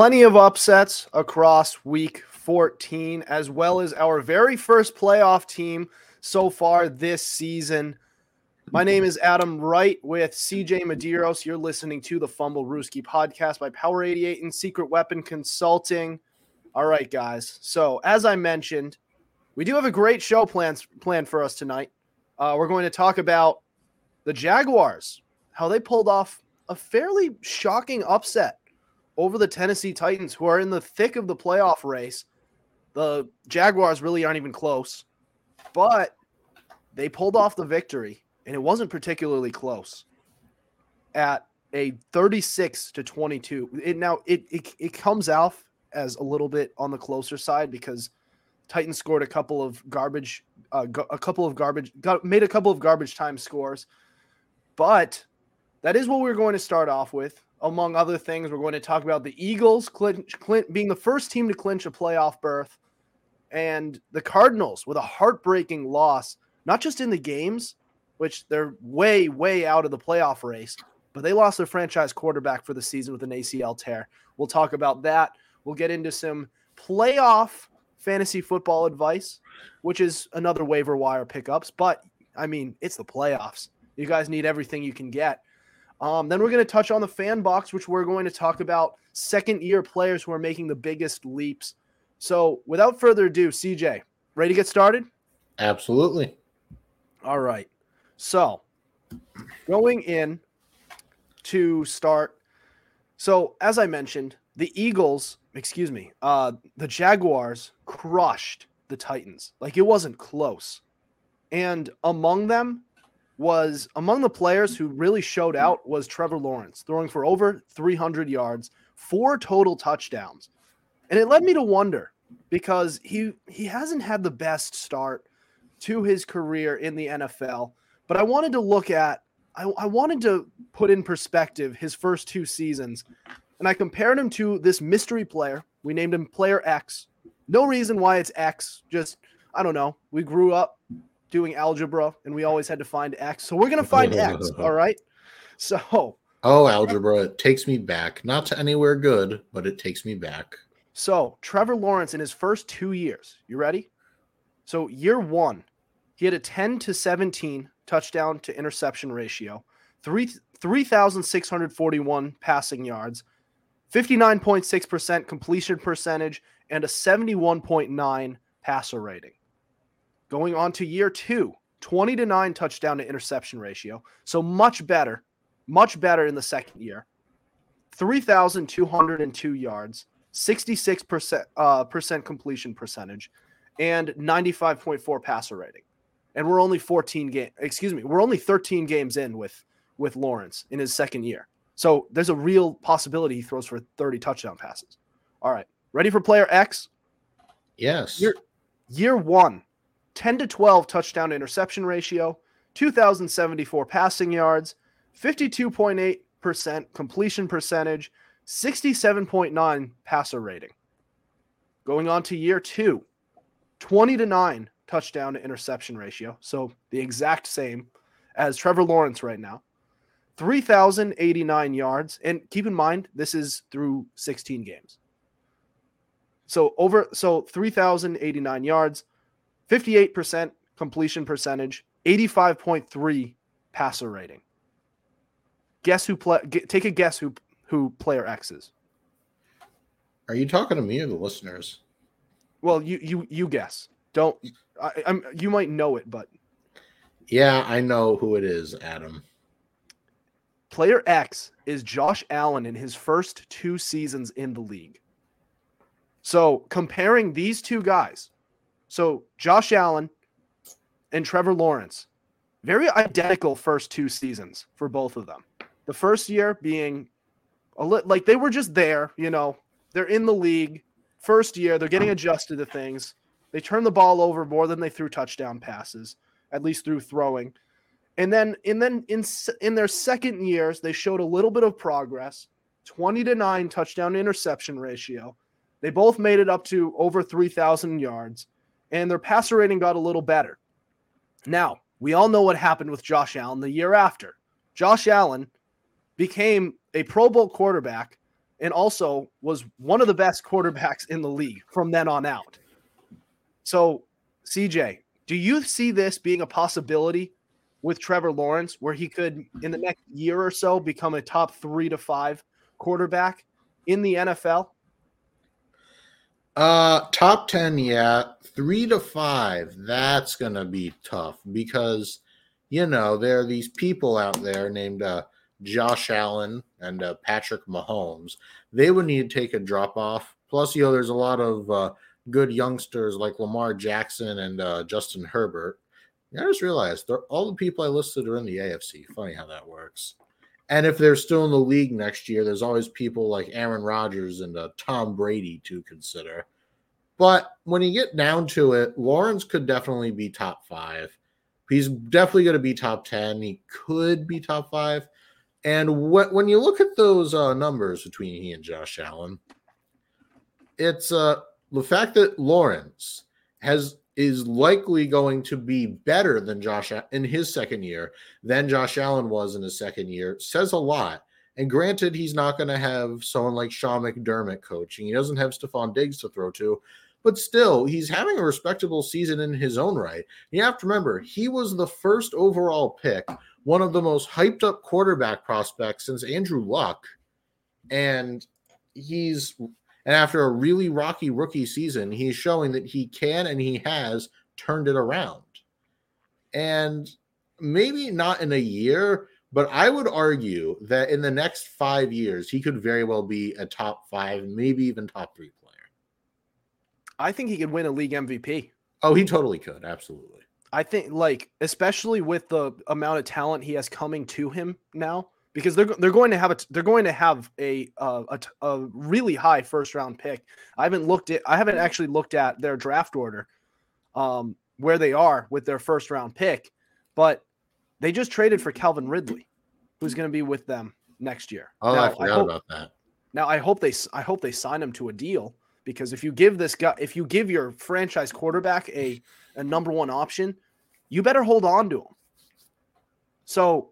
Plenty of upsets across week 14, as well as our very first playoff team so far this season. My name is Adam Wright with CJ Medeiros. You're listening to the Fumblerooski podcast by Power 88 and Secret Weapon Consulting. All right, guys. So, as I mentioned, we do have a great show plans planned for us tonight. Uh, we're going to talk about the Jaguars, how they pulled off a fairly shocking upset over the Tennessee Titans, who are in the thick of the playoff race. The Jaguars really aren't even close, but they pulled off the victory, and it wasn't particularly close at a 36 to 22. It now it, it it comes out as a little bit on the closer side because Titans scored a couple of garbage, uh, a couple of garbage, got, made a couple of garbage time scores, but that is what we're going to start off with. Among other things, we're going to talk about the Eagles clinch, clinch, being the first team to clinch a playoff berth, and the Cardinals with a heartbreaking loss, not just in the games, which they're way, way out of the playoff race, but they lost their franchise quarterback for the season with an ACL tear. We'll talk about that. We'll get into some playoff fantasy football advice, which is another waiver wire pickups. But I mean, it's the playoffs. You guys need everything you can get. Um, then we're going to touch on the fan box, which we're going to talk about second year players who are making the biggest leaps. So without further ado, CJ, ready to get started? Absolutely. All right. So going in to start. So as I mentioned, the Eagles, excuse me, uh, the Jaguars crushed the Titans. Like it wasn't close. And among them was among the players who really showed hmm. out was Trevor Lawrence, throwing for over 300 yards, four total touchdowns. And it led me to wonder because he he hasn't had the best start to his career in the NFL, but I wanted to look at I, I wanted to put in perspective his first two seasons and I compared him to this mystery player. We named him Player X. No reason why it's X. Just I don't know. We grew up doing algebra, and we always had to find X. So we're gonna find X. All right. So. Oh, algebra! It takes me back, not to anywhere good, but it takes me back. So Trevor Lawrence in his first two years. You ready? So year one, he had a 10 to 17 touchdown to interception ratio, three 3,641 passing yards, 59.6% completion percentage, and a 71.9 passer rating. Going on to year two, 20 to 9 touchdown to interception ratio. So much better, much better in the second year. 3,202 yards, 66% uh, percent completion percentage, and 95.4 passer rating. And we're only 14 game, excuse me, we're only 13 games in with with Lawrence in his second year. So there's a real possibility he throws for 30 touchdown passes. All right. Ready for player X? Yes. Year, year one, 10 to 12 touchdown interception ratio, 2,074 passing yards, 52.8% completion percentage, 67.9 passer rating. Going on to year two, 20 to 9 touchdown to interception ratio. So the exact same as Trevor Lawrence right now. 3,089 yards. And keep in mind, this is through 16 games. So over so 3,089 yards, 58% completion percentage, 85.3 passer rating. Guess who play take a guess who who player X is. Are you talking to me or the listeners? Well, you you you guess. Don't I, I'm you might know it, but yeah, I know who it is, Adam. Player X is Josh Allen in his first two seasons in the league. So comparing these two guys, so Josh Allen and Trevor Lawrence, very identical first two seasons for both of them. The first year being a li- like they were just there, you know, they're in the league. First year, they're getting adjusted to things. They turn the ball over more than they threw touchdown passes, at least through throwing. And then and then in in their second years, they showed a little bit of progress. 20 to 9 touchdown interception ratio. They both made it up to over 3,000 yards, and their passer rating got a little better. Now, we all know what happened with Josh Allen the year after. Josh Allen became a Pro Bowl quarterback and also was one of the best quarterbacks in the league from then on out. So, CJ, do you see this being a possibility with Trevor Lawrence where he could, in the next year or so, become a top three to five quarterback in the NFL? Uh, top 10, yeah. Three to five, that's going to be tough because, you know, there are these people out there named uh, Josh Allen and uh, Patrick Mahomes. They would need to take a drop off. Plus, you know, there's a lot of uh, good youngsters like Lamar Jackson and uh, Justin Herbert. I just realized they're, all the people I listed are in the AFC. Funny how that works. And if they're still in the league next year, there's always people like Aaron Rodgers and uh, Tom Brady to consider. But when you get down to it, Lawrence could definitely be top five. He's definitely going to be top 10. He could be top five. And wh- when you look at those uh, numbers between he and Josh Allen, it's uh, the fact that Lawrence has is likely going to be better than Josh in his second year than Josh Allen was in his second year says a lot. And granted, he's not going to have someone like Sean McDermott coaching. He doesn't have Stefon Diggs to throw to, but still, he's having a respectable season in his own right. You have to remember, he was the first overall pick, one of the most hyped up quarterback prospects since Andrew Luck. And he's and after a really rocky rookie season, he's showing that he can and he has turned it around. And maybe not in a year, but I would argue that in the next five years, he could very well be a top five, maybe even top three. I think he could win a league MVP. Oh, he totally could. Absolutely. I think, like, especially with the amount of talent he has coming to him now, because they're they're going to have a they're going to have a uh, a, a really high first round pick. I haven't looked at I haven't actually looked at their draft order, um, where they are with their first round pick, but they just traded for Calvin Ridley, who's going to be with them next year. Oh, now, I forgot I hope, about that. Now I hope they I hope they sign him to a deal because if you give this guy if you give your franchise quarterback a a number one option, you better hold on to him. So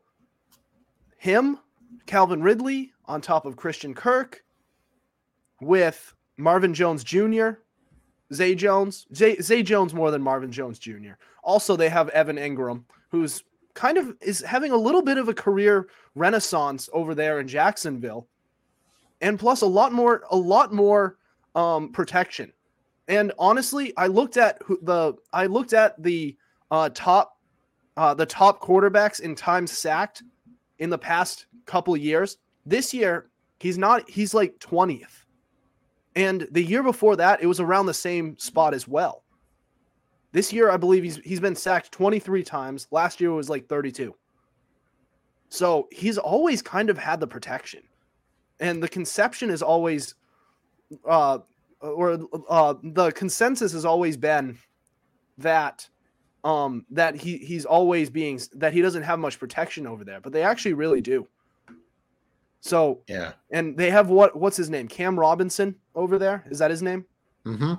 him, Calvin Ridley on top of Christian Kirk with Marvin Jones Jr., Zay Jones, Zay, Zay Jones more than Marvin Jones Jr. Also, they have Evan Engram, who's kind of is having a little bit of a career renaissance over there in Jacksonville, and plus a lot more, a lot more um, protection. And honestly, I looked at the I looked at the uh, top uh, the top quarterbacks in times sacked in the past couple years. This year, he's not, he's like 20th. And the year before that, it was around the same spot as well. This year, I believe he's he's been sacked 23 times. Last year it was like 32. So he's always kind of had the protection. And the conception is always uh or uh the consensus has always been that um, that he he's always being that he doesn't have much protection over there, but they actually really do. So yeah, and they have what what's his name? Cam Robinson over there. Is that his name? Mm-hmm.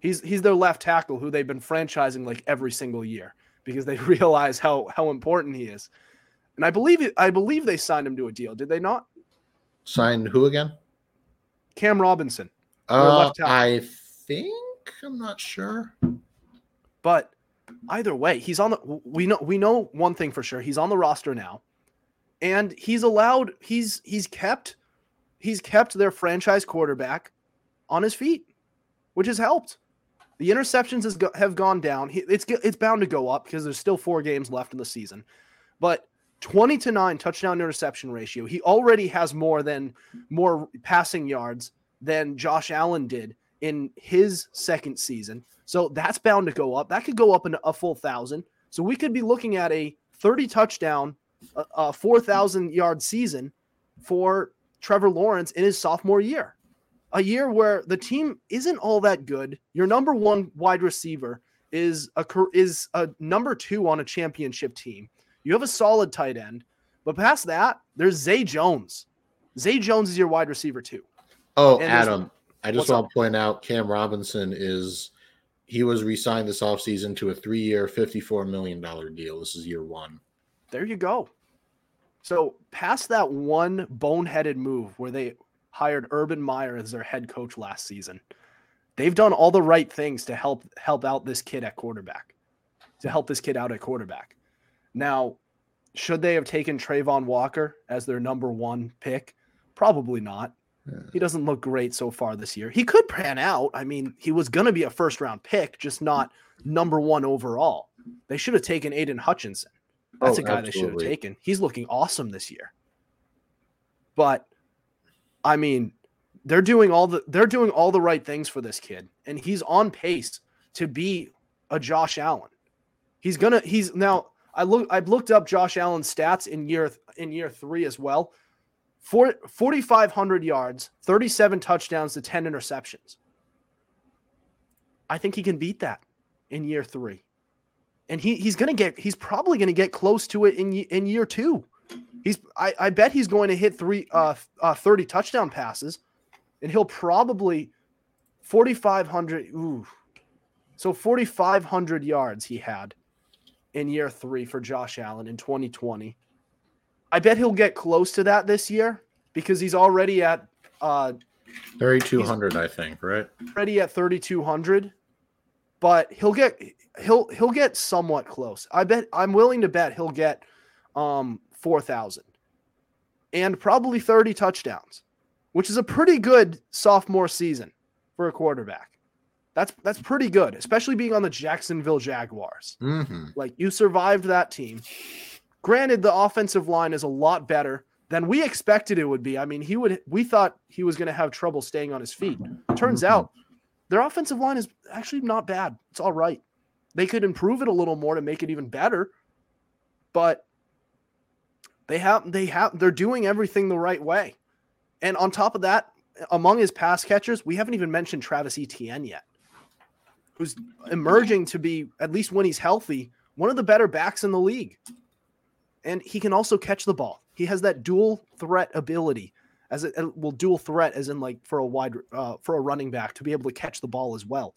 He's he's their left tackle who they've been franchising like every single year because they realize how how important he is. And I believe I believe they signed him to a deal. Did they not? Signed who again? Cam Robinson. Uh, I think I'm not sure. But either way, he's on the we know we know one thing for sure. He's on the roster now. And he's allowed he's he's kept he's kept their franchise quarterback on his feet, which has helped. The interceptions has go, have gone down. It's it's bound to go up because there's still 4 games left in the season. But 20 to 9 touchdown interception ratio. He already has more than more passing yards than Josh Allen did in his second season. So that's bound to go up. That could go up in a full thousand. So we could be looking at a 30 touchdown, a, a 4,000 yard season for Trevor Lawrence in his sophomore year. A year where the team isn't all that good. Your number one wide receiver is a is a number two on a championship team. You have a solid tight end, but past that, there's Zay Jones. Zay Jones is your wide receiver too. Oh, Adam, I just want up? to point out Cam Robinson is he was re-signed this offseason to a three-year, $54 million deal. This is year one. There you go. So past that one boneheaded move where they hired Urban Meyer as their head coach last season. They've done all the right things to help help out this kid at quarterback, to help this kid out at quarterback. Now, should they have taken Travon Walker as their number one pick? Probably not. Yeah. He doesn't look great so far this year. He could pan out. I mean, he was going to be a first round pick, just not number one overall. They should have taken Aidan Hutchinson. That's oh, a guy absolutely. they should have taken. He's looking awesome this year. But I mean, they're doing all the they're doing all the right things for this kid, and he's on pace to be a Josh Allen. He's gonna he's now I look I've looked up Josh Allen's stats in year in year three as well. 4,500 yards, 37 touchdowns to 10 interceptions. I think he can beat that in year three. And he, he's going to get, he's probably going to get close to it in, in year two. He's, I, I bet he's going to hit three, uh, uh 30 touchdown passes and he'll probably 4,500. Ooh. So 4,500 yards he had in year three for Josh Allen in 2020. I bet he'll get close to that this year because he's already at uh 3200 I think, right? Already at 3200. But he'll get he'll he'll get somewhat close. I bet I'm willing to bet he'll get um 4000 and probably 30 touchdowns, which is a pretty good sophomore season for a quarterback. That's that's pretty good, especially being on the Jacksonville Jaguars. Mm-hmm. Like you survived that team. Granted, the offensive line is a lot better than we expected it would be. I mean, he would we thought he was going to have trouble staying on his feet. Turns out their offensive line is actually not bad. It's all right. They could improve it a little more to make it even better. But they have they have they're doing everything the right way. And on top of that, among his pass catchers, we haven't even mentioned Travis Etienne yet, who's emerging to be, at least when he's healthy, one of the better backs in the league and he can also catch the ball. He has that dual threat ability as it will dual threat as in like for a wide uh, for a running back to be able to catch the ball as well.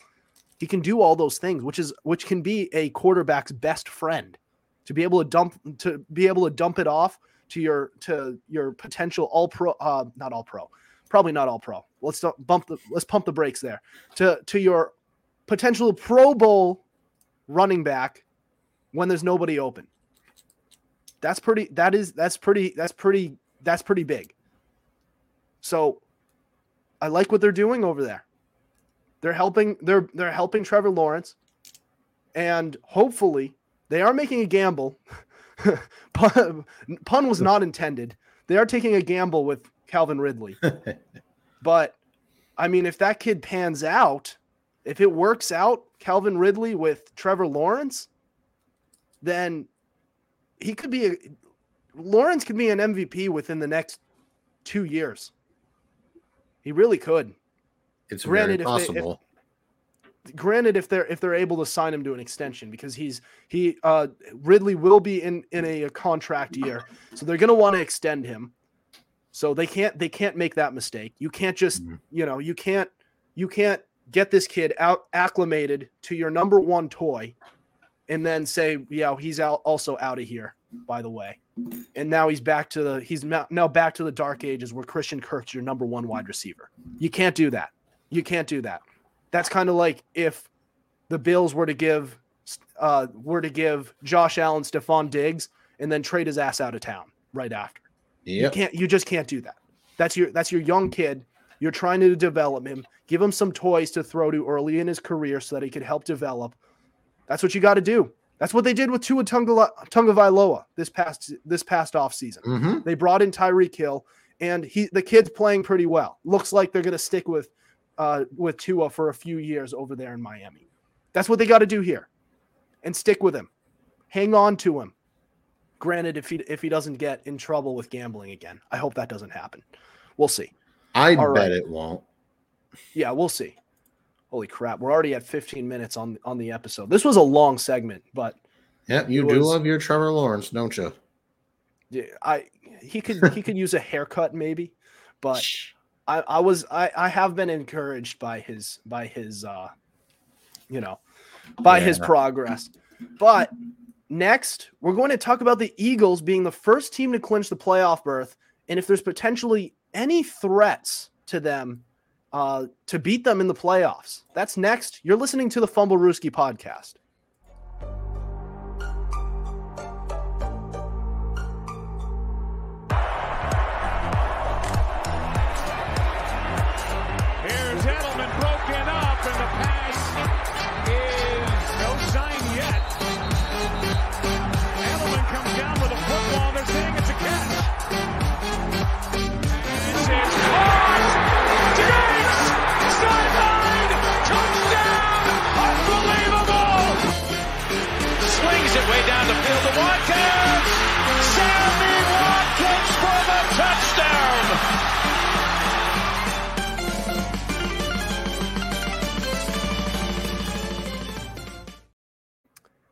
He can do all those things, which is which can be a quarterback's best friend. To be able to dump to be able to dump it off to your to your potential all pro uh not all pro probably not all pro let's bump the let's pump the brakes there to to your potential pro bowl running back when there's nobody open that's pretty that is that's pretty that's pretty that's pretty big. So I like what they're doing over there. They're helping they're they're helping Trevor Lawrence and hopefully they are making a gamble. pun, pun was not intended. They are taking a gamble with Calvin Ridley. but I mean if that kid pans out, if it works out Calvin Ridley with Trevor Lawrence, then he could be a Lawrence could be an MVP within the next two years. He really could. It's granted very possible. They, if, granted, if they're if they're able to sign him to an extension, because he's he uh Ridley will be in in a, a contract year, so they're gonna want to extend him. So they can't they can't make that mistake. You can't just mm-hmm. you know you can't you can't get this kid out acclimated to your number one toy and then say, yeah, he's out also out of here, by the way. And now he's back to the he's now back to the dark ages where Christian Kirk's your number one wide receiver. You can't do that. You can't do that. That's kind of like if the Bills were to give uh were to give Josh Allen Stefon Diggs and then trade his ass out of town right after. Yep. You can't you just can't do that. That's your that's your young kid. You're trying to develop him, give him some toys to throw to early in his career so that he could help develop that's what you got to do. That's what they did with Tua Tunga, Tagovailoa this past this past off season. Mm-hmm. They brought in Tyreek Hill, and he the kid's playing pretty well. Looks like they're going to stick with uh, with Tua for a few years over there in Miami. That's what they got to do here, and stick with him. Hang on to him. Granted, if he if he doesn't get in trouble with gambling again, I hope that doesn't happen. We'll see. I All bet right. it won't. Yeah, we'll see. Holy crap, we're already at 15 minutes on on the episode. This was a long segment, but yeah, you do was, love your Trevor Lawrence, don't you? Yeah, I he could he could use a haircut maybe, but I, I was I, I have been encouraged by his by his uh you know by yeah. his progress. But next, we're going to talk about the Eagles being the first team to clinch the playoff berth and if there's potentially any threats to them uh, to beat them in the playoffs? That's next. You're listening to the Fumblerooski podcast.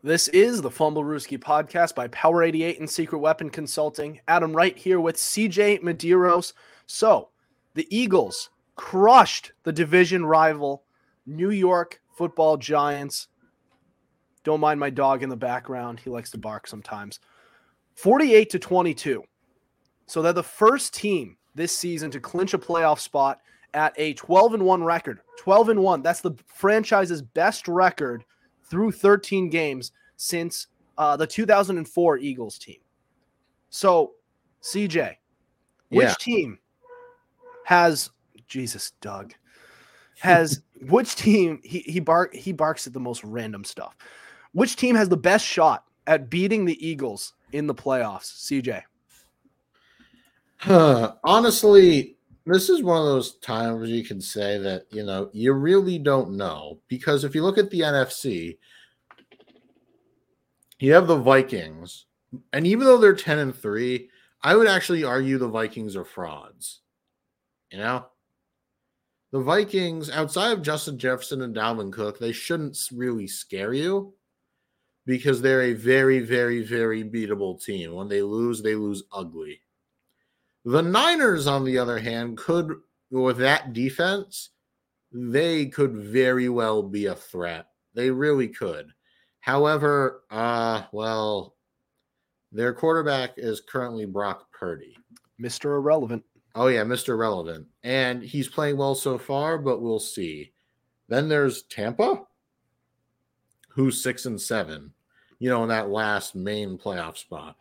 This is the Fumblerooski podcast by Power 88 and Secret Weapon Consulting. Adam Wright here with CJ Medeiros. So, the Eagles crushed the division rival New York football giants. Don't mind my dog in the background. He likes to bark sometimes. 48 to 22. So they're the first team this season to clinch a playoff spot at a 12 and 1 record. 12 and 1. That's the franchise's best record through 13 games since uh, the 2004 Eagles team. So, CJ, which yeah. team has Jesus, Doug has which team he he bark he barks at the most random stuff. Which team has the best shot at beating the Eagles in the playoffs? CJ. Huh. Honestly, this is one of those times you can say that, you know, you really don't know because if you look at the NFC, you have the Vikings, and even though they're 10 and 3, I would actually argue the Vikings are frauds. You know? The Vikings, outside of Justin Jefferson and Dalvin Cook, they shouldn't really scare you because they're a very, very, very beatable team. When they lose, they lose ugly. The Niners, on the other hand, could, with that defense, they could very well be a threat. They really could. However, uh, well, their quarterback is currently Brock Purdy. Mr. Irrelevant. Oh, yeah, Mr. Relevant. And he's playing well so far, but we'll see. Then there's Tampa, who's six and seven, you know, in that last main playoff spot.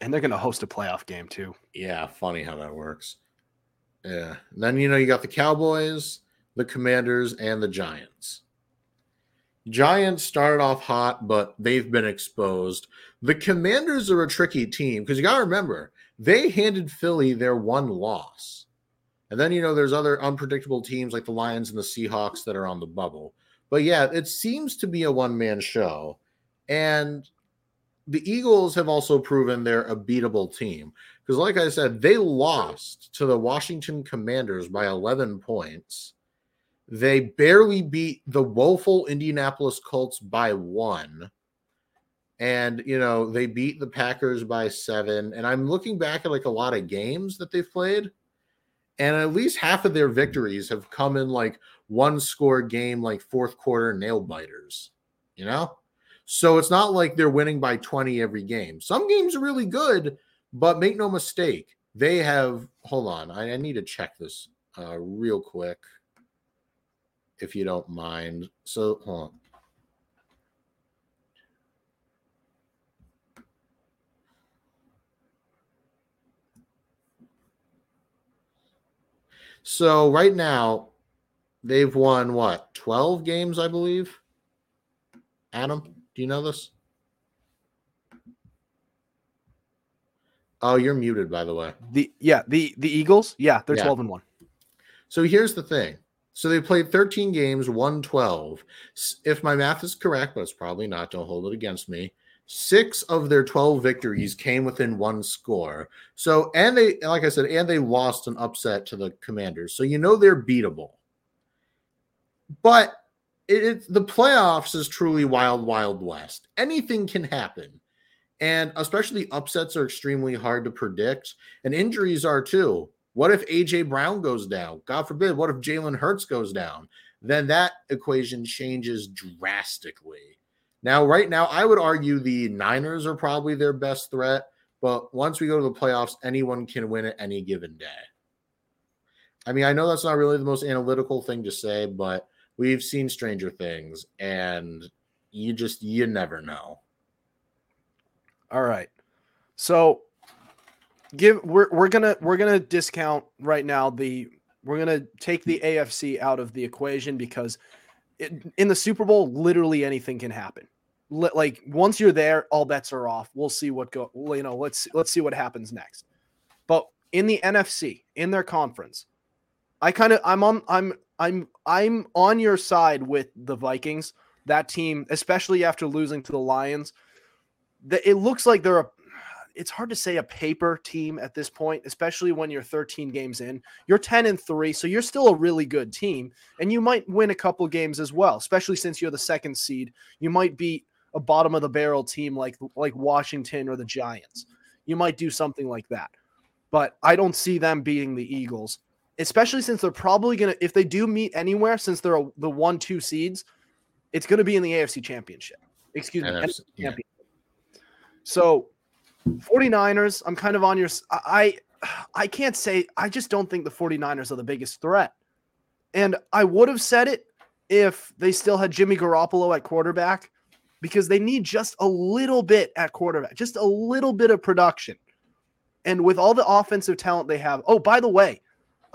And they're going to host a playoff game too. Yeah, funny how that works. Yeah. And then, you know, you got the Cowboys, the Commanders, and the Giants. Giants started off hot, but they've been exposed. The Commanders are a tricky team because you got to remember, they handed Philly their one loss. And then, you know, there's other unpredictable teams like the Lions and the Seahawks that are on the bubble. But yeah, it seems to be a one man show. And the Eagles have also proven they're a beatable team. Because, like I said, they lost to the Washington Commanders by 11 points. They barely beat the woeful Indianapolis Colts by one. And, you know, they beat the Packers by seven. And I'm looking back at like a lot of games that they've played. And at least half of their victories have come in like one score game, like fourth quarter nail biters, you know? So it's not like they're winning by 20 every game. Some games are really good, but make no mistake, they have. Hold on, I, I need to check this uh, real quick if you don't mind. So, hold on. So right now, they've won what? 12 games, I believe. Adam, do you know this? Oh, you're muted, by the way. The yeah, the the Eagles, yeah, they're yeah. 12 and 1. So here's the thing. So they played 13 games, won 12. If my math is correct, but it's probably not, don't hold it against me. Six of their 12 victories came within one score. So, and they, like I said, and they lost an upset to the Commanders. So, you know, they're beatable. But it, it, the playoffs is truly wild, wild west. Anything can happen. And especially upsets are extremely hard to predict, and injuries are too. What if AJ Brown goes down? God forbid. What if Jalen Hurts goes down? Then that equation changes drastically. Now, right now, I would argue the Niners are probably their best threat But once we go to the playoffs, anyone can win at any given day. I mean, I know that's not really the most analytical thing to say, but we've seen Stranger Things, and you just you never know. All right. So give we're we're gonna we're gonna discount right now the we're gonna take the AFC out of the equation because it, in the Super Bowl, literally anything can happen. Like once you're there, all bets are off. We'll see what go. You know, let's let's see what happens next. But in the NFC, in their conference, I kind of I'm on I'm I'm I'm on your side with the Vikings. That team, especially after losing to the Lions, that it looks like they're a it's hard to say a paper team at this point, especially when you're 13 games in. You're 10 and 3, so you're still a really good team and you might win a couple games as well, especially since you're the second seed. You might beat a bottom of the barrel team like like Washington or the Giants. You might do something like that. But I don't see them beating the Eagles especially since they're probably going to, if they do meet anywhere, since they're a, the one, two seeds, it's going to be in the AFC championship. Excuse me. NFC, yeah. So 49ers, I'm kind of on your, I, I can't say, I just don't think the 49ers are the biggest threat. And I would have said it if they still had Jimmy Garoppolo at quarterback because they need just a little bit at quarterback, just a little bit of production. And with all the offensive talent they have, oh, by the way,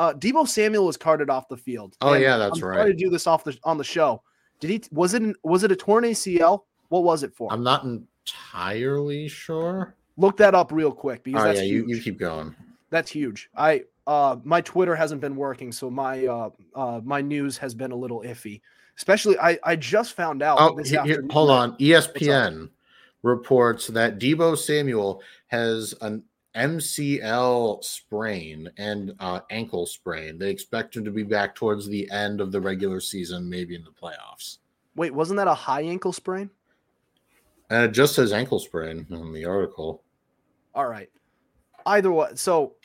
uh, Deebo Samuel was carted off the field. Oh yeah, that's I'm right. to do this off the on the show. Did he? Was it? Was it a torn ACL? What was it for? I'm not entirely sure. Look that up real quick because oh, that's yeah, you, you keep going. That's huge. I uh my Twitter hasn't been working, so my uh uh my news has been a little iffy. Especially I I just found out. Oh, here, hold on. ESPN reports that Deebo Samuel has an MCL sprain and uh, ankle sprain. They expect him to be back towards the end of the regular season, maybe in the playoffs. Wait, wasn't that a high ankle sprain? And uh, it just says ankle sprain in the article. All right. Either way, so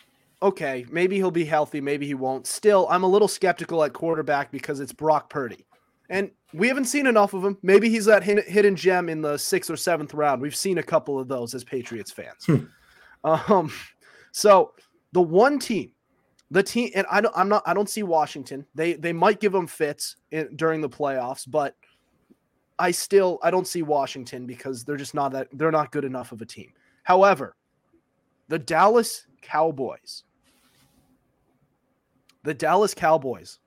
okay, maybe he'll be healthy, maybe he won't. Still, I'm a little skeptical at quarterback because it's Brock Purdy. And we haven't seen enough of him. Maybe he's that hidden gem in the sixth or seventh round. We've seen a couple of those as Patriots fans. Um, so the one team, the team, and I don't, I'm not, I don't see Washington. They they might give them fits in, during the playoffs, but I still I don't see Washington because they're just not that they're not good enough of a team. However, the Dallas Cowboys, the Dallas Cowboys,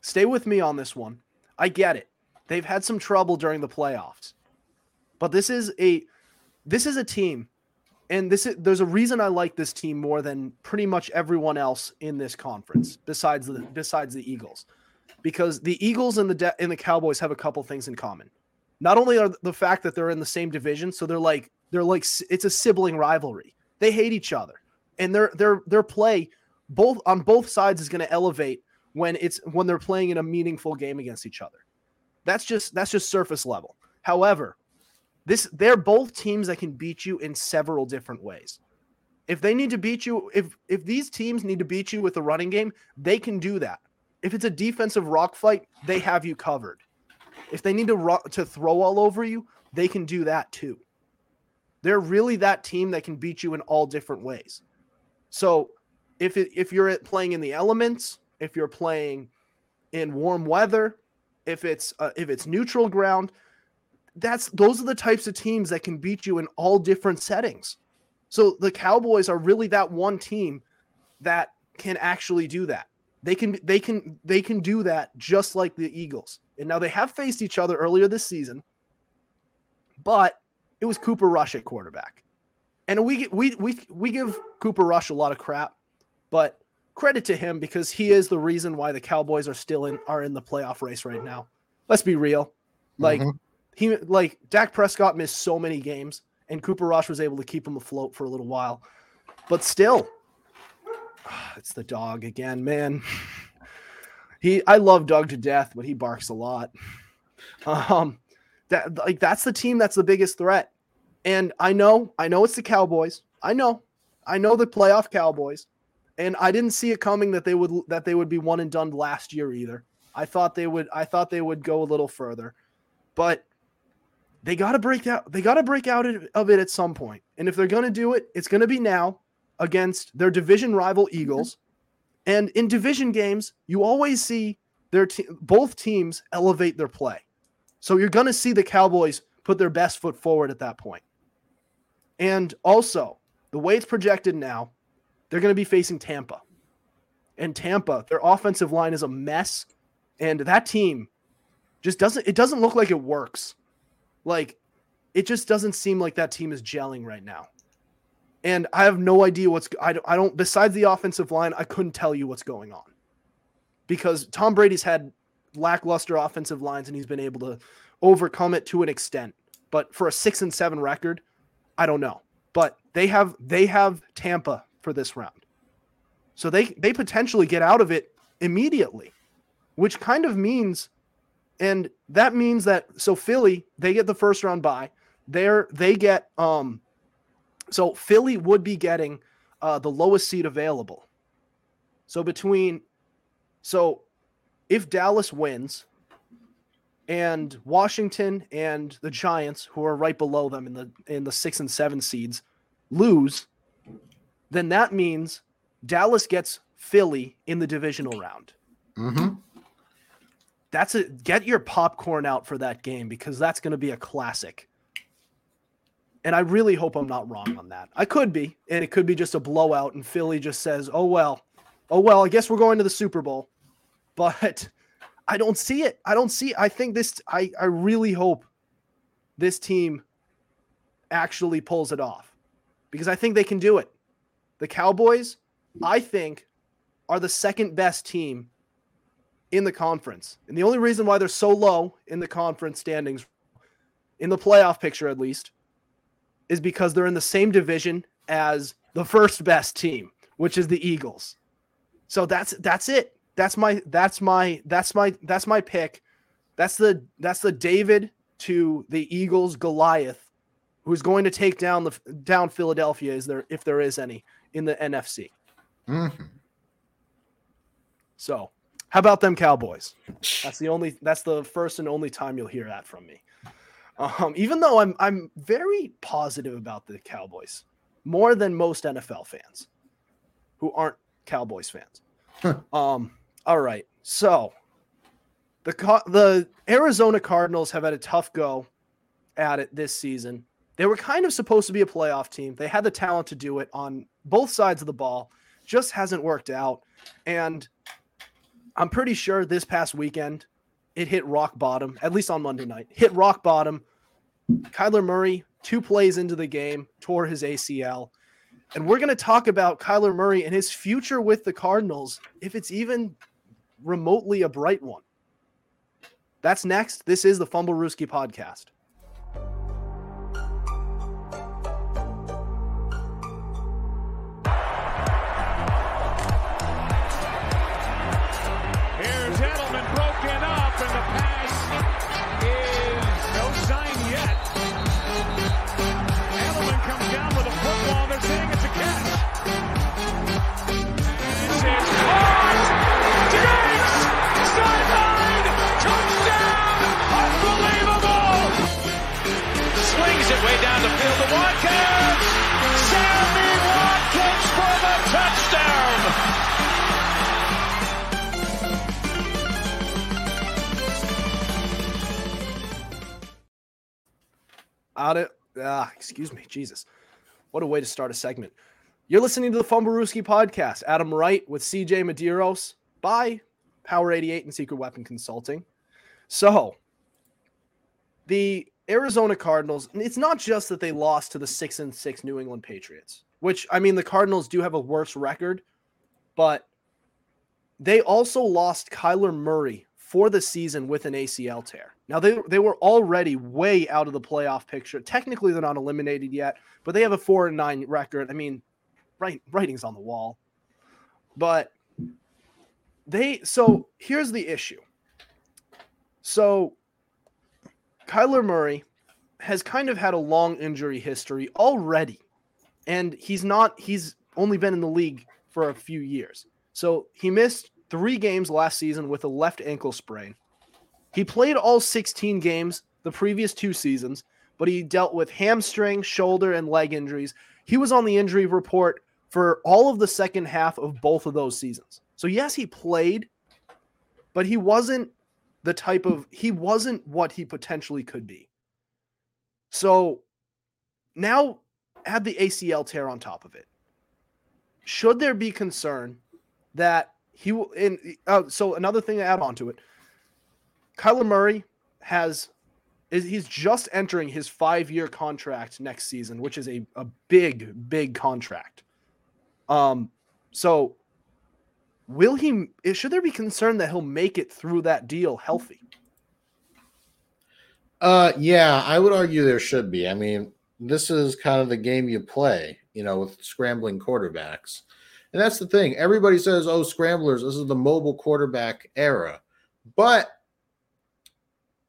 stay with me on this one. I get it. They've had some trouble during the playoffs. But this is a this is a team and this is there's a reason I like this team more than pretty much everyone else in this conference besides the besides the Eagles. Because the Eagles and the De- and the Cowboys have a couple things in common. Not only are the fact that they're in the same division, so they're like they're like it's a sibling rivalry. They hate each other. And their their their play both on both sides is going to elevate when it's when they're playing in a meaningful game against each other. That's just that's just surface level. However, this they're both teams that can beat you in several different ways. If they need to beat you, if if these teams need to beat you with a running game, they can do that. If it's a defensive rock fight, they have you covered. If they need to rock, to throw all over you, they can do that too. They're really that team that can beat you in all different ways. So, if it, if you're playing in the elements, if you're playing in warm weather, if it's uh, if it's neutral ground, that's those are the types of teams that can beat you in all different settings. So the Cowboys are really that one team that can actually do that. They can they can they can do that just like the Eagles. And now they have faced each other earlier this season, but it was Cooper Rush at quarterback. And we we we we give Cooper Rush a lot of crap, but credit to him because he is the reason why the Cowboys are still in are in the playoff race right now. Let's be real. Like mm-hmm. He like Dak Prescott missed so many games, and Cooper Rush was able to keep him afloat for a little while. But still, it's the dog again, man. He I love Doug to death, but he barks a lot. Um that like that's the team that's the biggest threat. And I know, I know it's the Cowboys. I know. I know the playoff Cowboys. And I didn't see it coming that they would that they would be one and done last year either. I thought they would I thought they would go a little further. But they got to break out. They got to break out of it at some point. And if they're going to do it, it's going to be now against their division rival mm-hmm. Eagles. And in division games, you always see their te- both teams elevate their play. So you're going to see the Cowboys put their best foot forward at that point. And also, the way it's projected now, they're going to be facing Tampa. And Tampa, their offensive line is a mess, and that team just doesn't it doesn't look like it works. Like it just doesn't seem like that team is gelling right now. And I have no idea what's I don't, I don't besides the offensive line, I couldn't tell you what's going on. Because Tom Brady's had lackluster offensive lines and he's been able to overcome it to an extent. But for a 6 and 7 record, I don't know. But they have they have Tampa for this round. So they they potentially get out of it immediately, which kind of means and that means that so Philly, they get the first round bye. There they get um so Philly would be getting uh the lowest seed available. So between so if Dallas wins and Washington and the Giants, who are right below them in the in the six and seven seeds, lose, then that means Dallas gets Philly in the divisional round. Mm-hmm. That's a get your popcorn out for that game because that's going to be a classic. And I really hope I'm not wrong on that. I could be, and it could be just a blowout, and Philly just says, "Oh well, oh well, I guess we're going to the Super Bowl." But I don't see it. I don't see. I think this. I I really hope this team actually pulls it off because I think they can do it. The Cowboys, I think, are the second best team in the conference. And the only reason why they're so low in the conference standings, in the playoff picture at least, is because they're in the same division as the first best team, which is the Eagles. So that's that's it that's my that's my that's my that's my pick. That's the that's the David to the Eagles Goliath, who's going to take down the down Philadelphia. Is there if there is any in the NFC? Mm-hmm. So, how about them Cowboys? That's the only that's the first and only time you'll hear that from me. Um, even though I'm I'm very positive about the Cowboys, more than most NFL fans who aren't Cowboys fans. um, all right. So the the Arizona Cardinals have had a tough go at it this season. They were kind of supposed to be a playoff team. They had the talent to do it on both sides of the ball. Just hasn't worked out. And I'm pretty sure this past weekend it hit rock bottom, at least on Monday night. Hit rock bottom. Kyler Murray, two plays into the game, tore his ACL. And we're going to talk about Kyler Murray and his future with the Cardinals, if it's even remotely a bright one. That's next. This is the Fumblerooski podcast. Out of ah, excuse me, Jesus. What a way to start a segment. You're listening to the Fumblerooski podcast. Adam Wright with CJ Medeiros by Power 88 and Secret Weapon Consulting. So, the Arizona Cardinals, it's not just that they lost to the 6 and 6 New England Patriots, which I mean the Cardinals do have a worse record, but they also lost Kyler Murray for the season with an ACL tear. Now they they were already way out of the playoff picture. Technically, they're not eliminated yet, but they have a four and nine record. I mean, right writing's on the wall. But they so here's the issue. So Kyler Murray has kind of had a long injury history already. And he's not he's only been in the league for a few years. So he missed three games last season with a left ankle sprain. He played all 16 games the previous two seasons, but he dealt with hamstring, shoulder, and leg injuries. He was on the injury report for all of the second half of both of those seasons. So, yes, he played, but he wasn't the type of, he wasn't what he potentially could be. So now add the ACL tear on top of it. Should there be concern that he will, in, uh, so another thing to add on to it, Kyler Murray has is he's just entering his five year contract next season, which is a, a big, big contract. Um, so will he should there be concern that he'll make it through that deal healthy? Uh yeah, I would argue there should be. I mean, this is kind of the game you play, you know, with scrambling quarterbacks. And that's the thing. Everybody says, "Oh, scramblers, this is the mobile quarterback era." But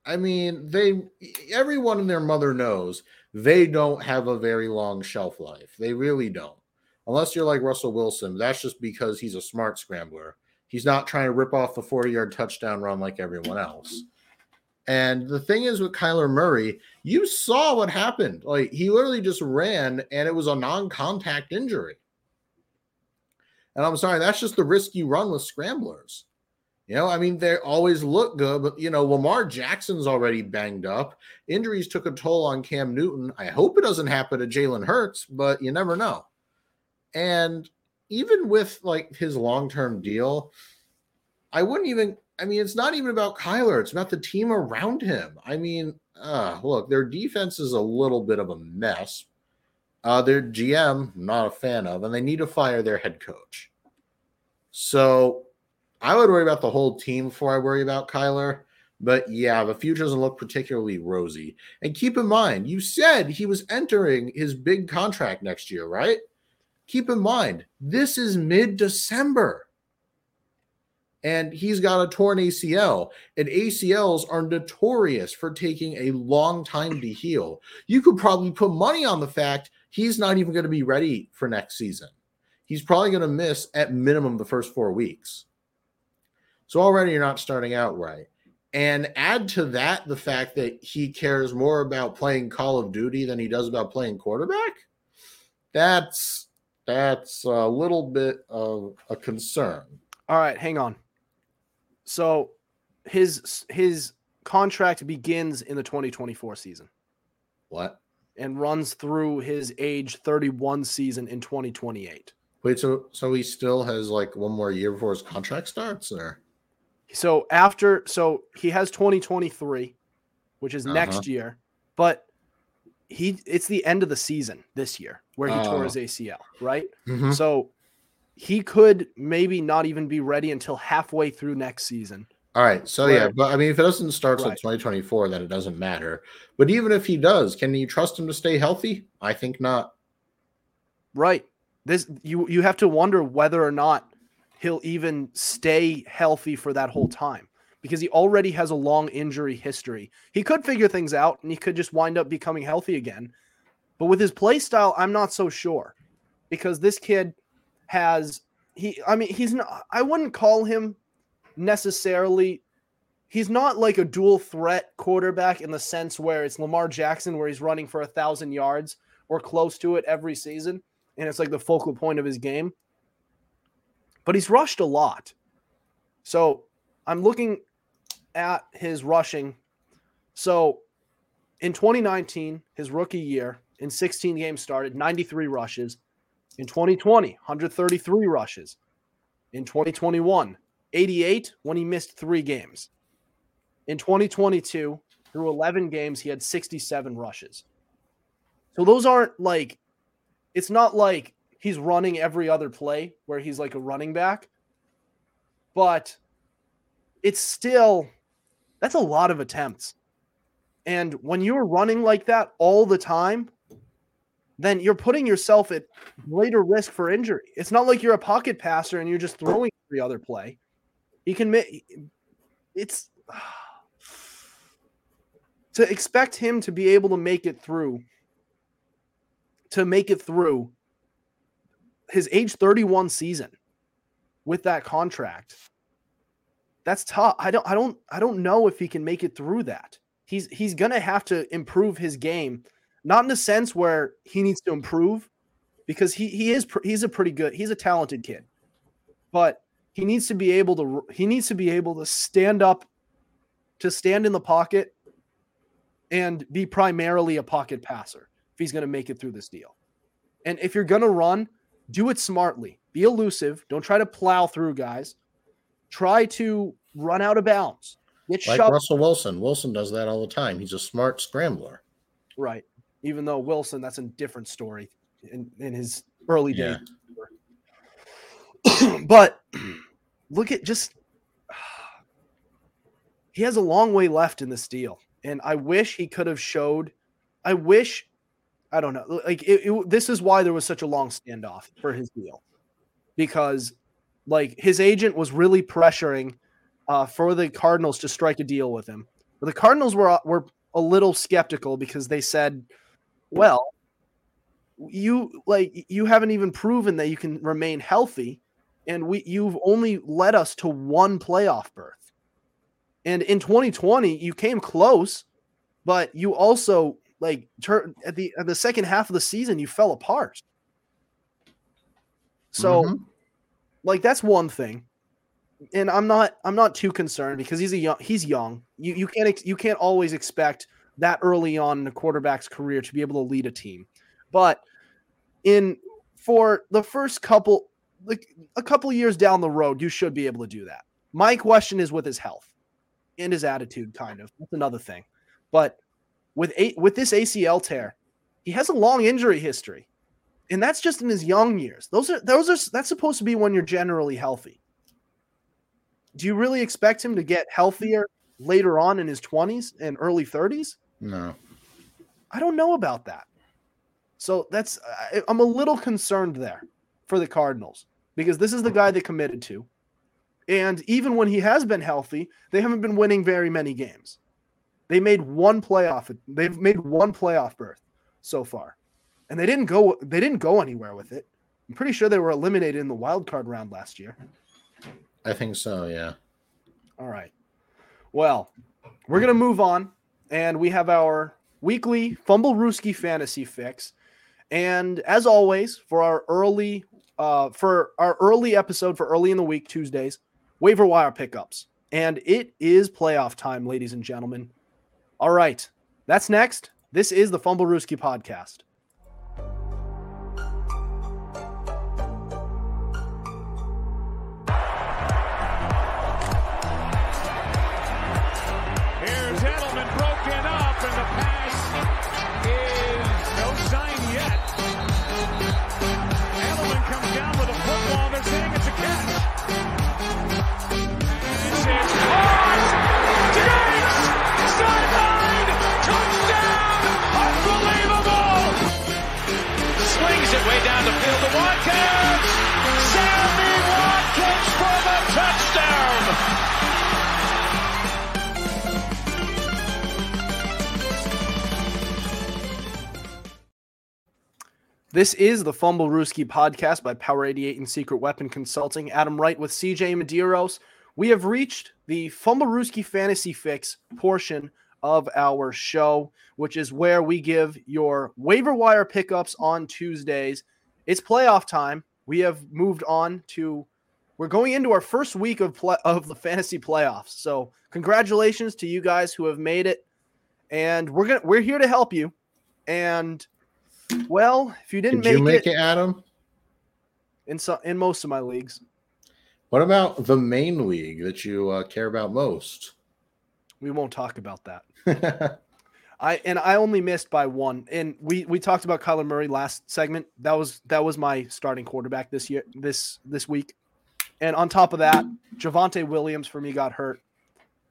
I mean, they everyone and their mother knows they don't have a very long shelf life. They really don't. Unless you're like Russell Wilson, that's just because he's a smart scrambler. He's not trying to rip off the 40 yard touchdown run like everyone else. And the thing is with Kyler Murray, you saw what happened. Like he literally just ran and it was a non contact injury. And I'm sorry, that's just the risk you run with scramblers. You know, I mean, they always look good, but you know, Lamar Jackson's already banged up. Injuries took a toll on Cam Newton. I hope it doesn't happen to Jalen Hurts, but you never know. And even with like his long term deal, I wouldn't even. I mean, it's not even about Kyler. It's about the team around him. I mean, uh, look, their defense is a little bit of a mess. Uh, their GM, not a fan of, and they need to fire their head coach. So I would worry about the whole team before I worry about Kyler. But yeah, the future doesn't look particularly rosy. And keep in mind, you said he was entering his big contract next year, right? Keep in mind, this is mid December. And he's got a torn ACL, and ACLs are notorious for taking a long time to heal. You could probably put money on the fact he's not even going to be ready for next season. He's probably going to miss at minimum the first four weeks. So already you're not starting out right. And add to that the fact that he cares more about playing Call of Duty than he does about playing quarterback. That's that's a little bit of a concern. All right, hang on. So his his contract begins in the 2024 season. What? And runs through his age 31 season in 2028. Wait, so so he still has like one more year before his contract starts, or? So after, so he has 2023, which is uh-huh. next year, but he it's the end of the season this year where he tore his oh. ACL, right? Mm-hmm. So he could maybe not even be ready until halfway through next season. All right. So where, yeah, but I mean, if it doesn't start right. 2024, then it doesn't matter. But even if he does, can you trust him to stay healthy? I think not. Right. This you you have to wonder whether or not he'll even stay healthy for that whole time because he already has a long injury history. He could figure things out and he could just wind up becoming healthy again. But with his play style, I'm not so sure because this kid has he I mean he's not I wouldn't call him necessarily he's not like a dual threat quarterback in the sense where it's Lamar Jackson where he's running for a thousand yards or close to it every season and it's like the focal point of his game but he's rushed a lot. So I'm looking at his rushing. So in 2019, his rookie year, in 16 games started, 93 rushes. In 2020, 133 rushes. In 2021, 88 when he missed three games. In 2022, through 11 games, he had 67 rushes. So those aren't like, it's not like he's running every other play where he's like a running back. But it's still that's a lot of attempts. And when you're running like that all the time, then you're putting yourself at greater risk for injury. It's not like you're a pocket passer and you're just throwing every other play. He can make it's to expect him to be able to make it through to make it through his age 31 season with that contract. That's tough. I don't I don't I don't know if he can make it through that. he's he's gonna have to improve his game, not in the sense where he needs to improve, because he he is he's a pretty good he's a talented kid, but he needs to be able to he needs to be able to stand up, to stand in the pocket, and be primarily a pocket passer if he's gonna make it through this deal, and if you're gonna run, do it smartly, be elusive, don't try to plow through guys, try to run out of bounds Get like shoved. Russell Wilson. Wilson does that all the time. He's a smart scrambler. Right. Even though Wilson, that's a different story in, in his early days. But look at just he has a long way left in this deal. And I wish he could have showed. I wish, I don't know, like it, it, this is why there was such a long standoff for his deal because like his agent was really pressuring uh, for the Cardinals to strike a deal with him. But the Cardinals were were a little skeptical because they said, "Well, you like you haven't even proven that you can remain healthy, and we you've only led us to one playoff berth. And in 2020, you came close, but you also like turn at the at the second half of the season, you fell apart. So, mm-hmm. like that's one thing and I'm not I'm not too concerned because he's a young he's young. You you can't you can't always expect that early on in a quarterback's career to be able to lead a team. But in for the first couple like a couple years down the road, you should be able to do that. My question is with his health and his attitude, kind of. That's another thing. But with a, with this ACL tear, he has a long injury history, and that's just in his young years. Those are those are that's supposed to be when you're generally healthy do you really expect him to get healthier later on in his 20s and early 30s? No. I don't know about that. So that's I'm a little concerned there for the Cardinals because this is the guy they committed to. And even when he has been healthy, they haven't been winning very many games. They made one playoff. They've made one playoff berth so far. And they didn't go they didn't go anywhere with it. I'm pretty sure they were eliminated in the wild card round last year. I think so, yeah. All right. Well, we're going to move on, and we have our weekly Fumblerooski fantasy fix. And as always, for our early uh, for our early episode for early in the week Tuesdays, waiver wire pickups. And it is playoff time, ladies and gentlemen. All right. That's next. This is the Fumblerooski podcast. This is the Fumblerooski podcast by Power 88 and Secret Weapon Consulting. Adam Wright with CJ Medeiros. We have reached the Fumblerooski Fantasy Fix portion of our show, which is where we give your waiver wire pickups on Tuesdays. It's playoff time. We have moved on to we're going into our first week of play, of the fantasy playoffs. So, congratulations to you guys who have made it. And we're going to we're here to help you. And well, if you didn't Did make, you make it, it, Adam, in so, in most of my leagues. What about the main league that you uh, care about most? We won't talk about that. I and I only missed by one. And we we talked about Kyler Murray last segment. That was that was my starting quarterback this year this this week. And on top of that, Javonte Williams for me got hurt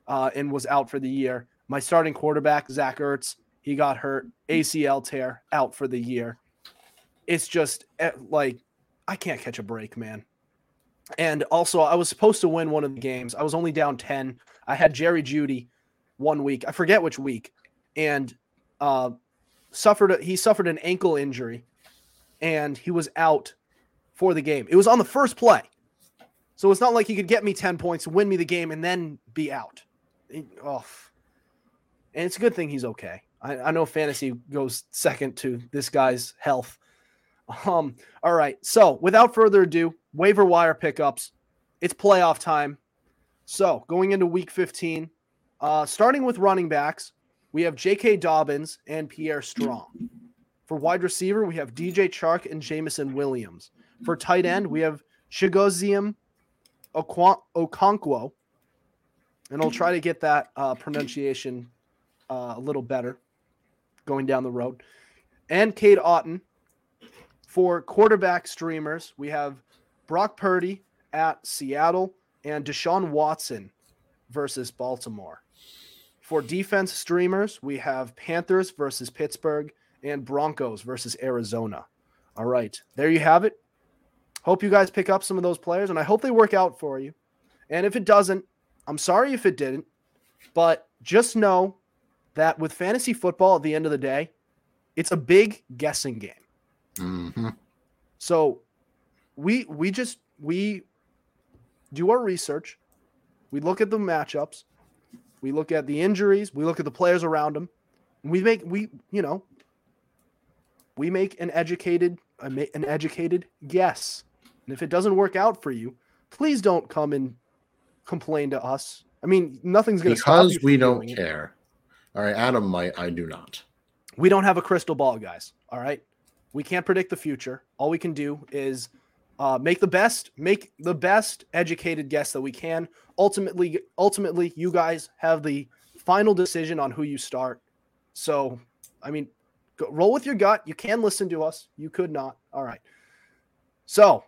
uh, and was out for the year. My starting quarterback Zach Ertz he got hurt, ACL tear, out for the year. It's just eh, like I can't catch a break, man. And also, I was supposed to win one of the games. I was only down 10. I had Jerry Jeudy one week. I forget which week. And uh, suffered a, he suffered an ankle injury and he was out for the game. It was on the first play. So it's not like he could get me 10 points, win me the game, and then be out. oh, and it's a good thing he's okay. I, I know fantasy goes second to this guy's health. Um, all right. So without further ado, waiver wire pickups. It's playoff time. So going into week 15, uh, starting with running backs, we have J.K. Dobbins and Pierre Strong. For wide receiver, we have DJ Chark and Jameson Williams. For tight end, we have Chigoziem Okonkwo. And I'll try to get that uh, pronunciation uh, a little better going down the road. And Cade Otton. For quarterback streamers, we have Brock Purdy at Seattle and Deshaun Watson versus Baltimore. For defense streamers, we have Panthers versus Pittsburgh and Broncos versus Arizona. All right, there you have it. Hope you guys pick up some of those players, and I hope they work out for you. And if it doesn't, I'm sorry if it didn't, but just know that with fantasy football at the end of the day, it's a big guessing game. Mm-hmm. So we we just we do our research. We look at the matchups. We look at the injuries. We look at the players around them. We make we you know we make an educated an educated guess. And if it doesn't work out for you, please don't come and complain to us. I mean, nothing's going to because we don't care. All right, Adam might. I do not. We don't have a crystal ball, guys. All right, we can't predict the future. All we can do is uh, make the best, make the best educated guess that we can. Ultimately, ultimately, you guys have the final decision on who you start. So, I mean, go, roll with your gut. You can listen to us. You could not. All right. So,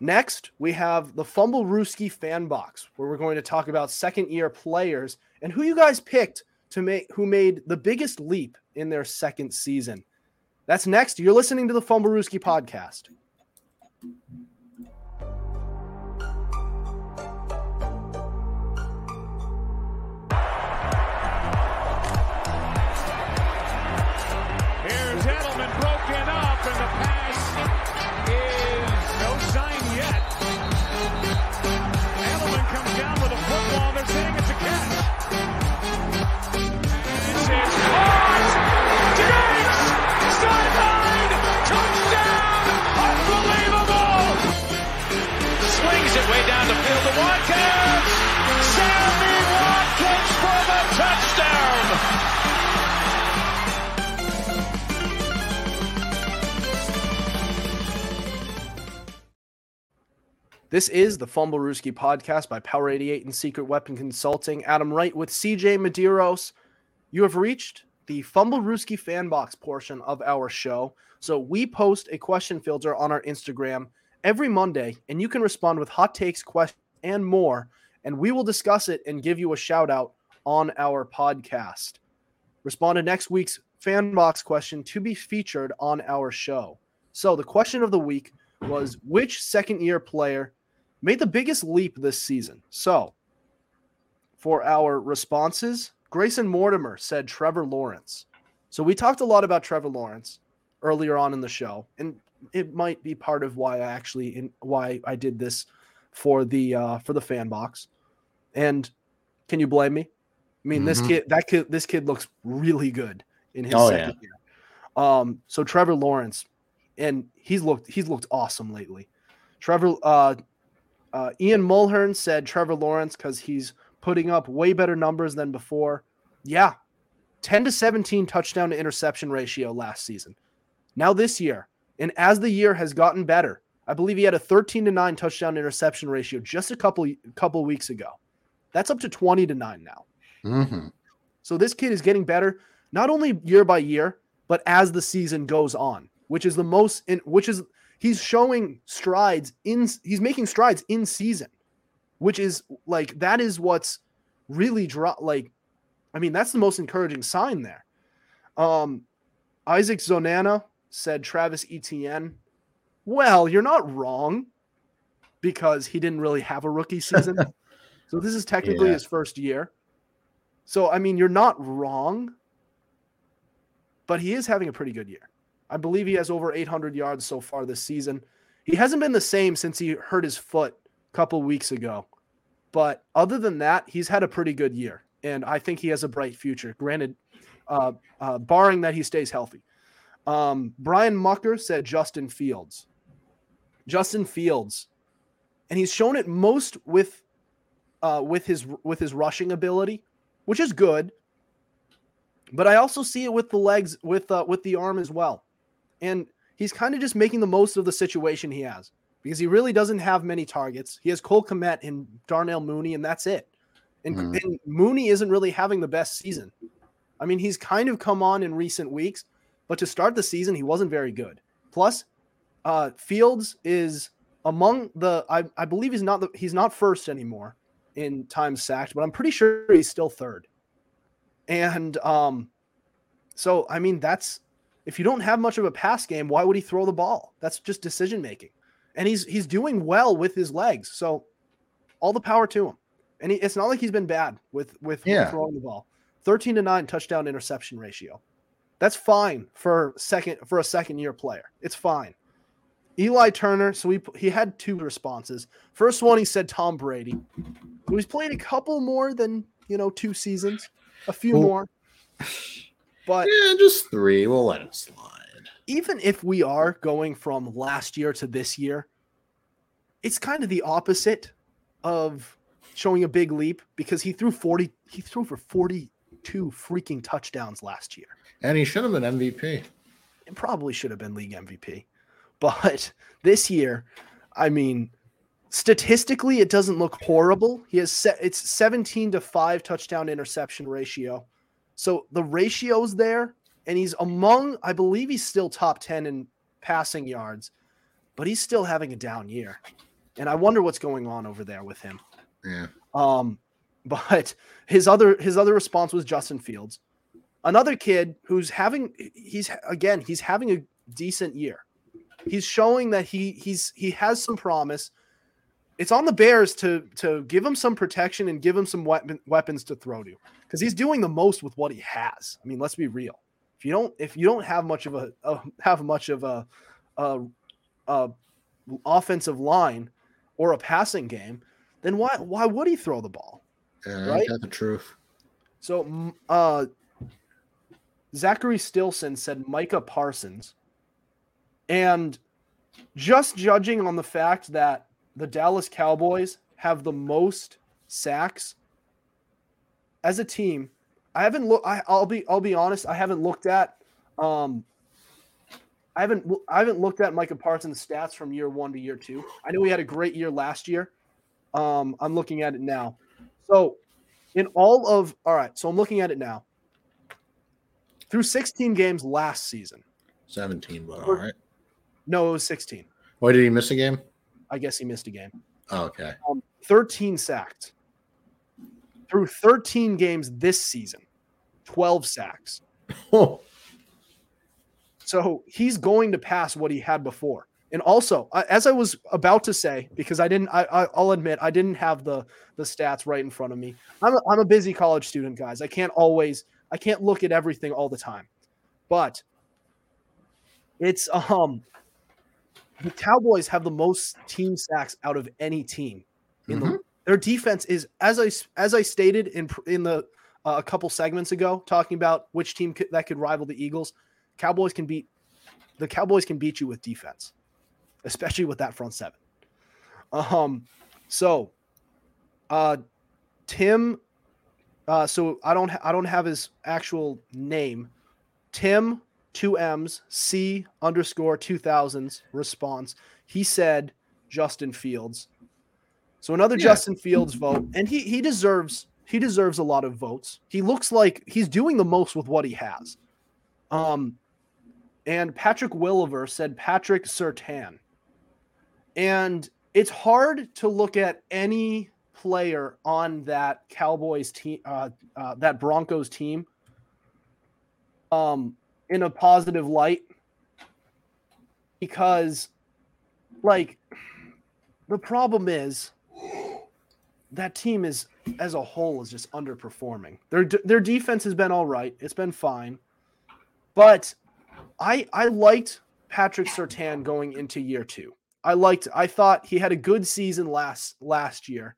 next we have the Fumblerooski fan box, where we're going to talk about second year players and who you guys picked to make who made the biggest leap in their second season. That's next. You're listening to the Fumblerooski podcast. This is the Fumblerooski podcast by Power 88 and Secret Weapon Consulting. Adam Wright with CJ Medeiros. You have reached the Fumblerooski fan box portion of our show. So we post a question filter on our Instagram every Monday, and you can respond with hot takes, questions, and more. And we will discuss it and give you a shout out on our podcast. Respond to next week's fan box question to be featured on our show. So the question of the week was which second year player made the biggest leap this season. So, for our responses, Grayson Mortimer said Trevor Lawrence. So, we talked a lot about Trevor Lawrence earlier on in the show, and it might be part of why I actually in why I did this for the uh, for the fan box. And can you blame me? I mean, mm-hmm. this kid that kid this kid looks really good in his oh, second yeah. year. Um, so Trevor Lawrence, and he's looked he's looked awesome lately. Trevor uh, uh, Ian Mulhern said Trevor Lawrence because he's putting up way better numbers than before. Yeah, 10 to 17 touchdown to interception ratio last season. Now this year, and as the year has gotten better, I believe he had a 13 to 9 touchdown interception ratio just a couple couple weeks ago. That's up to 20 to 9 now. Mm-hmm. So this kid is getting better, not only year by year, but as the season goes on, which is the most in which is he's showing strides in he's making strides in season, which is like that is what's really draw like I mean that's the most encouraging sign there. Um Isaac Zonana said Travis Etienne. Well, you're not wrong because he didn't really have a rookie season. so this is technically yeah. his first year. So I mean, you're not wrong, but he is having a pretty good year. I believe he has over 800 yards so far this season. He hasn't been the same since he hurt his foot a couple weeks ago. But other than that, he's had a pretty good year. and I think he has a bright future. Granted, uh, uh, barring that he stays healthy. Um, Brian Mucker said Justin Fields. Justin Fields, and he's shown it most with uh, with his with his rushing ability, which is good. But I also see it with the legs, with uh, with the arm as well, and he's kind of just making the most of the situation he has because he really doesn't have many targets. He has Cole Kmet and Darnell Mooney, and that's it. And, Mhm. and Mooney isn't really having the best season. I mean, he's kind of come on in recent weeks, but to start the season, he wasn't very good. Plus, uh, Fields is among the. I, I believe he's not the, he's not first anymore in times sacked, but I'm pretty sure he's still third. And um, so I mean, that's if you don't have much of a pass game, why would he throw the ball? That's just decision making. And he's he's doing well with his legs, so all the power to him. And he, it's not like he's been bad with with Yeah. throwing the ball. Thirteen to nine touchdown interception ratio. That's fine for second for a second year player. It's fine. Eli Turner. So he he had two responses. First one, he said Tom Brady, who he's played a couple more than you know two seasons, a few Well- more. But Yeah, just three. We'll let it slide. even if we are going from last year to this year, it's kind of the opposite of showing a big leap because he threw 40 he threw for 42 freaking touchdowns last year. And he should have been MVP. It probably should have been league MVP. But this year, I mean, statistically it doesn't look horrible. He has set it's 17 to 5 touchdown interception ratio. So the ratio's there and he's among I believe he's still top 10 in passing yards, but he's still having a down year. And I wonder what's going on over there with him. Yeah. Um, but his other his other response was Justin Fields, another kid who's having he's again he's having a decent year. He's showing that he he's he has some promise. It's on the Bears to to give him some protection and give him some weapon, weapons to throw to because he's doing the most with what he has. I mean, let's be real. If you don't if you don't have much of a, a have much of a, a, a offensive line or a passing game, then why why would he throw the ball? Yeah, Right? ain't that the truth? So, uh, Zachary Stilson said Micah Parsons, and just judging on the fact that the Dallas Cowboys have the most sacks as a team, I haven't looked. I'll be I'll be honest. I haven't looked at. Um, I haven't I haven't looked at Micah Parsons' stats from year one to year two. I know he had a great year last year. Um, I'm looking at it now. So, in all of all right, so I'm looking at it now. Through 16 games last season. 17, but all right. No, it was 16. Why did he miss a game? I guess he missed a game. Oh, okay. Um, 13 sacked. Through 13 games this season, 12 sacks. Oh, So he's going to pass what he had before. And also, as I was about to say, because I didn't, I, I, I'll admit, I didn't have the the stats right in front of me. I'm a, I'm a busy college student, guys. I can't always, I can't look at everything all the time. But it's um, the Cowboys have the most team sacks out of any team in the. Their defense is, as I as I stated in in the uh, a couple segments ago, talking about which team could, that could rival the Eagles. Cowboys can beat the Cowboys can beat you with defense, especially with that front seven. Um, so, uh, Tim, uh, so I don't ha- I don't have his actual name. Tim two M's C underscore two thousands response. He said Justin Fields. So another Yeah. Justin Fields vote, and he he deserves he deserves a lot of votes. He looks like he's doing the most with what he has. Um, and Patrick Williver said Patrick Surtain. And it's hard to look at any player on that Cowboys team, uh, uh, that Broncos team, um, in a positive light because, like, the problem is that team is as a whole is just underperforming. Their their defense has been all right. It's been fine. But I I liked Patrick Surtain going into year 2. I liked I thought he had a good season last last year.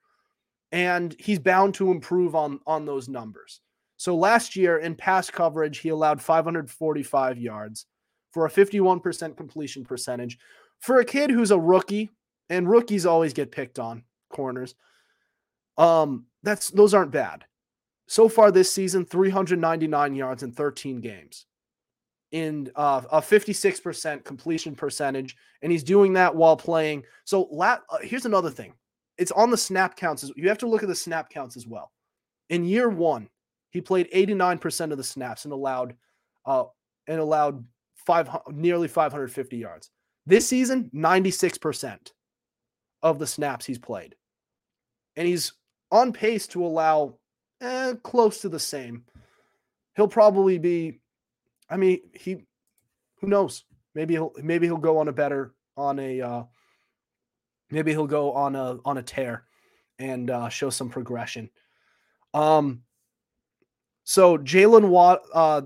and he's bound to improve on on those numbers. So last year in pass coverage, he allowed 545 yards for a 51% completion percentage. For a kid who's a rookie, and rookies always get picked on corners. Um, that's those aren't bad. So far this season, 399 yards in 13 games in uh, a 56% completion percentage, and he's doing that while playing. So, la- uh, here's another thing: it's on the snap counts. You have to look at the snap counts as well. In year one, he played 89% of the snaps and allowed uh, and allowed five nearly 550 yards. This season, 96% of the snaps he's played, and he's on pace to allow eh, close to the same. He'll probably be I mean, he who knows? Maybe he'll maybe he'll go on a better on a uh maybe he'll go on a on a tear and uh show some progression. Um so Jalen Watt uh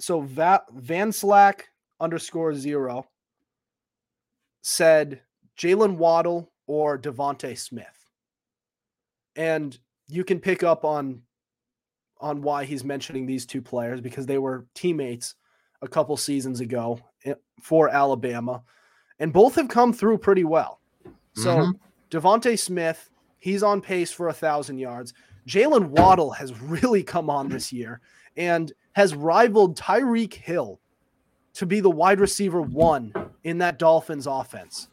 so Va- Van Slack underscore zero said Jalen Waddle or DeVonta Smith. And you can pick up on on why he's mentioning these two players because they were teammates a couple seasons ago eh, for Alabama, and both have come through pretty well. So mm-hmm. DeVonta Smith, he's on pace for a thousand yards. Jalen Waddle has really come on this year and has rivaled Tyreek Hill to be the wide receiver one in that Dolphins offense.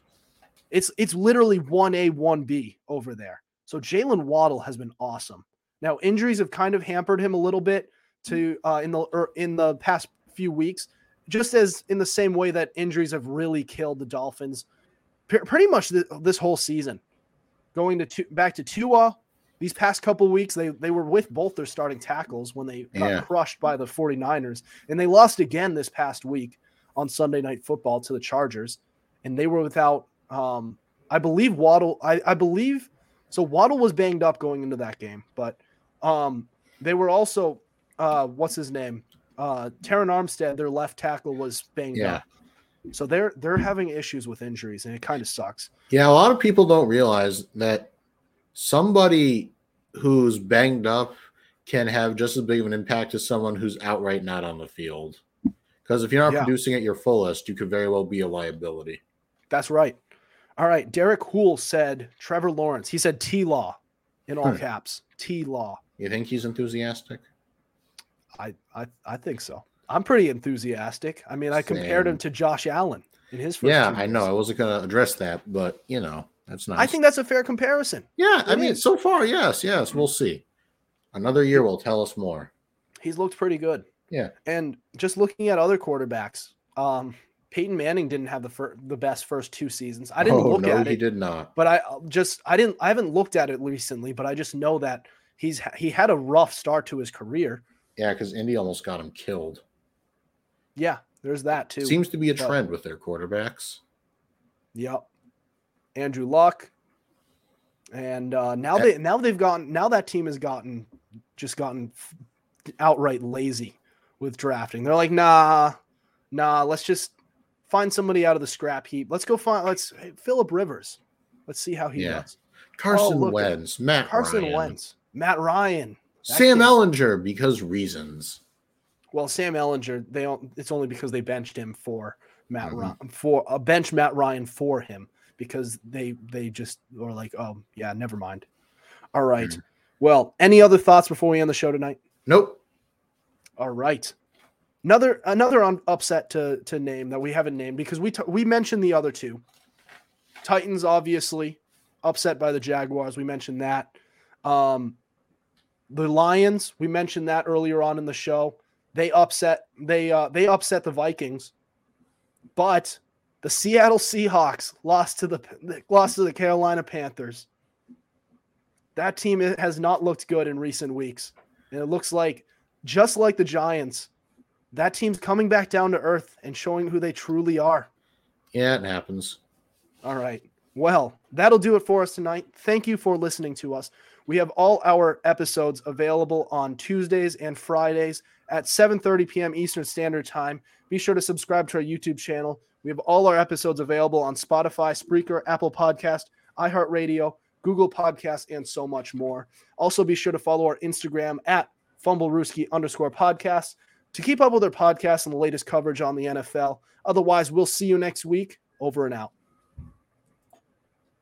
It's it's literally one A one B over there. So Jalen Waddle has been awesome. Now injuries have kind of hampered him a little bit to uh, in the er, in the past few weeks, just as in the same way that injuries have really killed the Dolphins, p- pretty much th- this whole season. Going to back to Tua, these past couple weeks they they were with both their starting tackles when they got yeah. crushed by the 49ers and they lost again this past week on Sunday night football to the Chargers and they were without um I believe Waddle I, I believe so Waddle was banged up going into that game but um, they were also uh, what's his name? Uh, Terron Armstead, their left tackle, was banged yeah. up. So they're they're having issues with injuries, and it kind of sucks. Yeah, a lot of people don't realize that somebody who's banged up can have just as big of an impact as someone who's outright not on the field. Because if you're not yeah. producing at your fullest, you could very well be a liability. That's right. All right. Derek Hool said Trevor Lawrence. He said T Law in all hmm. caps. T Law. You think he's enthusiastic? I, I I think so. I'm pretty enthusiastic. I mean, I Same. compared him to Josh Allen in his first. Yeah, I know. I wasn't going to address that, but you know, that's nice. I think that's a fair comparison. Yeah, it I mean, so far, yes, yes. We'll see. Another year will tell us more. He's looked pretty good. Yeah, and just looking at other quarterbacks, um, Peyton Manning didn't have the fir- the best first two seasons. I didn't oh, look no, at it. He did not. But I just I didn't I haven't looked at it recently, but I just know that he's he had a rough start to his career. Yeah, because Indy almost got him killed. Yeah, there's that too. Seems to be a trend with their quarterbacks. Yep. Andrew Luck. And uh, now they now they've gotten now that team has gotten just gotten outright lazy with drafting. They're like, nah, nah, let's just find somebody out of the scrap heap. Let's go find let's hey, Philip Rivers. Let's see how he yeah. does. Carson oh, Wentz, Matt Carson Ryan. Wentz. Matt Ryan, Sam kid. Ehlinger because reasons. Well, Sam Ehlinger, they don't, it's only because they benched him for Matt mm-hmm. Ryan for a uh, bench Matt Ryan for him because they they just were like, oh yeah, never mind. All right. mm Well, any other thoughts before we end the show tonight? Nope. All right. Another another un- upset to to name that we haven't named because we t- we mentioned the other two. Titans obviously upset by the Jaguars. We mentioned that. Um, the Lions, we mentioned that earlier on in the show. They upset they uh, they upset the Vikings, but the Seattle Seahawks lost to the lost to the Carolina Panthers. That team has not looked good in recent weeks, and it looks like just like the Giants, that team's coming back down to earth and showing who they truly are. Yeah, it happens. All right. Well, that'll do it for us tonight. Thank you for listening to us. We have all our episodes available on Tuesdays and Fridays at 7:30 p.m. Eastern Standard Time. Be sure to subscribe to our YouTube channel. We have all our episodes available on Spotify, Spreaker, Apple Podcast, iHeartRadio, Google Podcasts, and so much more. Also, be sure to follow our Instagram at fumblerooski underscore podcast to keep up with our podcast and the latest coverage on the NFL. Otherwise, we'll see you next week. Over and out.